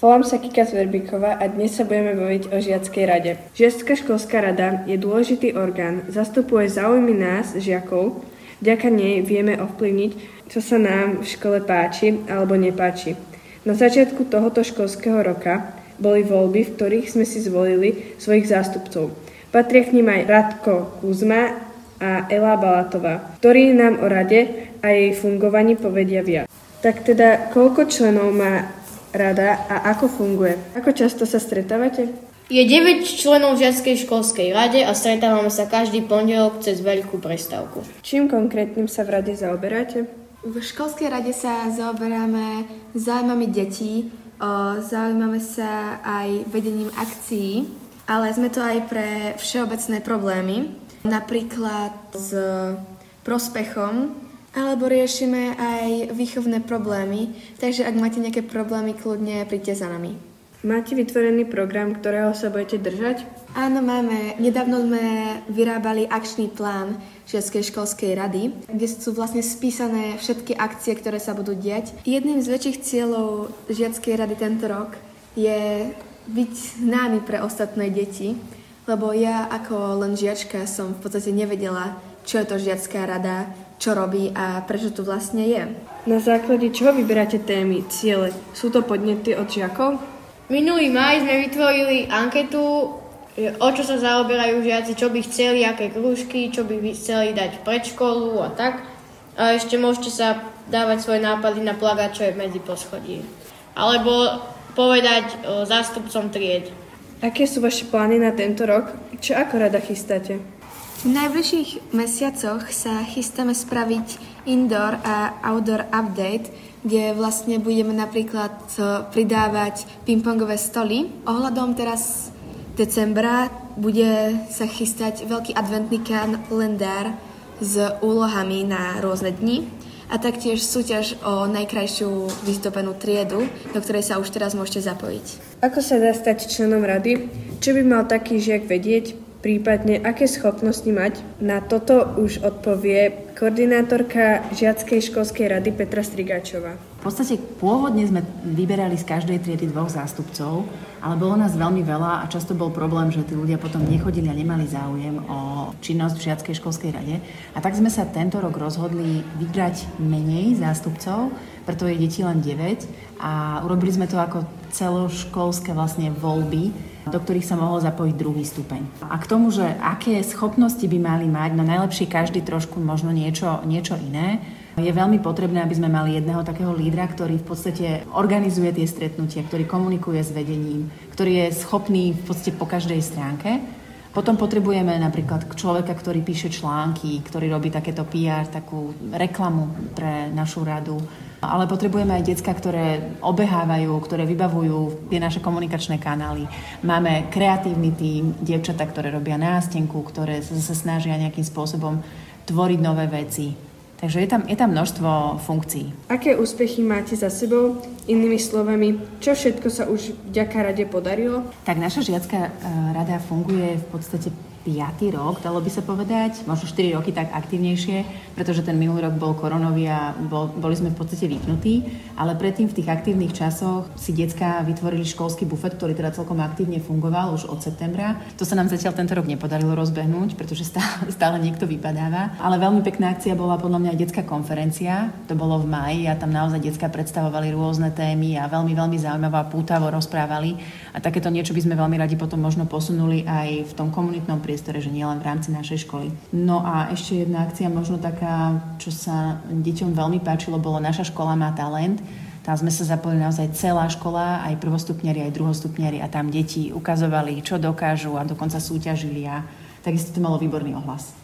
Volám sa Kika Zverbíková a dnes sa budeme baviť o žiackej rade. Žiacká školská rada je dôležitý orgán, zastupuje záujmy nás, žiakov. Vďaka nej vieme ovplyvniť, čo sa nám v škole páči alebo nepáči. Na začiatku tohoto školského roka boli voľby, v ktorých sme si zvolili svojich zástupcov. Patria k ním aj Radko Kuzma a Ela Balatová, ktorí nám o rade a jej fungovaní povedia viac. Tak teda, koľko členov má rada a ako funguje? Ako často sa stretávate? Je 9 členov žiackej školskej rade a stretávame sa každý pondelok cez veľkú prestávku. Čím konkrétnym sa v rade zaoberáte? V školskej rade sa zaoberáme zájmami detí, zaujímame sa aj vedením akcií, ale sme to aj pre všeobecné problémy, napríklad s prospechom alebo riešime aj výchovné problémy, takže ak máte nejaké problémy, kľudne príďte za nami. Máte vytvorený program, ktorého sa budete držať? Áno, máme. Nedávno sme vyrábali akčný plán Žiackej školskej rady, kde sú vlastne spísané všetky akcie, ktoré sa budú diať. Jedným z väčších cieľov Žiackej rady tento rok je byť známy pre ostatné deti, lebo ja ako len žiačka som v podstate nevedela, čo je to Žiacká rada, čo robí a prečo tu vlastne je. Na základe čoho vyberáte témy, ciele? Sú to podnety od žiakov? Minulý maj sme vytvorili anketu, o čo sa zaoberajú žiaci, čo by chceli, aké krúžky, čo by chceli dať v predškolu a tak. A ešte môžete sa dávať svoje nápady na čo je medzi poschodí. Alebo povedať o zástupcom tried. Aké sú vaše plány na tento rok? Čo ako rada chystáte? V najbližších mesiacoch sa chystáme spraviť indoor a outdoor update, kde vlastne budeme napríklad e, pridávať pingpongové stoly. Ohľadom teraz decembra bude sa chystať veľký adventný kalendár s úlohami na rôzne dni a taktiež súťaž o najkrajšiu vystopenú triedu, do ktorej sa už teraz môžete zapojiť. Ako sa dá stať členom rady? Čo by mal taký žiak vedieť, prípadne aké schopnosti mať. Na toto už odpovie koordinátorka Žiackej školskej rady Petra Strigáčová. V podstate pôvodne sme vyberali z každej triedy dvoch zástupcov, ale bolo nás veľmi veľa a často bol problém, že tí ľudia potom nechodili a nemali záujem o činnosť v Žiackej školskej rade. A tak sme sa tento rok rozhodli vybrať menej zástupcov, preto je detí len 9 a urobili sme to ako celoškolské vlastne voľby, do ktorých sa mohol zapojiť druhý stupeň. A k tomu, že aké schopnosti by mali mať, no najlepšie každý trošku možno niečo, niečo iné, je veľmi potrebné, aby sme mali jedného takého lídra, ktorý v podstate organizuje tie stretnutia, ktorý komunikuje s vedením, ktorý je schopný v podstate po každej stránke. Potom potrebujeme napríklad človeka, ktorý píše články, ktorý robí takéto PR, takú reklamu pre našu radu ale potrebujeme aj decka, ktoré obehávajú, ktoré vybavujú tie naše komunikačné kanály. Máme kreatívny tým, dievčatá, ktoré robia nástenku, ktoré sa snažia nejakým spôsobom tvoriť nové veci. Takže je tam, je tam množstvo funkcií. Aké úspechy máte za sebou? Inými slovami, čo všetko sa už vďaka rade podarilo? Tak naša žiacká eh, rada funguje v podstate 5. rok, dalo by sa povedať, možno 4 roky tak aktívnejšie, pretože ten minulý rok bol koronový a bol, boli sme v podstate vypnutí, ale predtým v tých aktívnych časoch si decka vytvorili školský bufet, ktorý teda celkom aktívne fungoval už od septembra. To sa nám zatiaľ tento rok nepodarilo rozbehnúť, pretože stále, stále niekto vypadáva. Ale veľmi pekná akcia bola podľa mňa aj detská konferencia, to bolo v maji a tam naozaj decka predstavovali rôzne témy a veľmi, veľmi zaujímavo a pútavo rozprávali. A takéto niečo by sme veľmi radi potom možno posunuli aj v tom komunitnom priestore, že nielen v rámci našej školy. No a ešte jedna akcia, možno taká, čo sa deťom veľmi páčilo, bolo Naša škola má talent. Tam sme sa zapojili naozaj celá škola, aj prvostupniari, aj druhostupniari a tam deti ukazovali, čo dokážu a dokonca súťažili a takisto to malo výborný ohlas.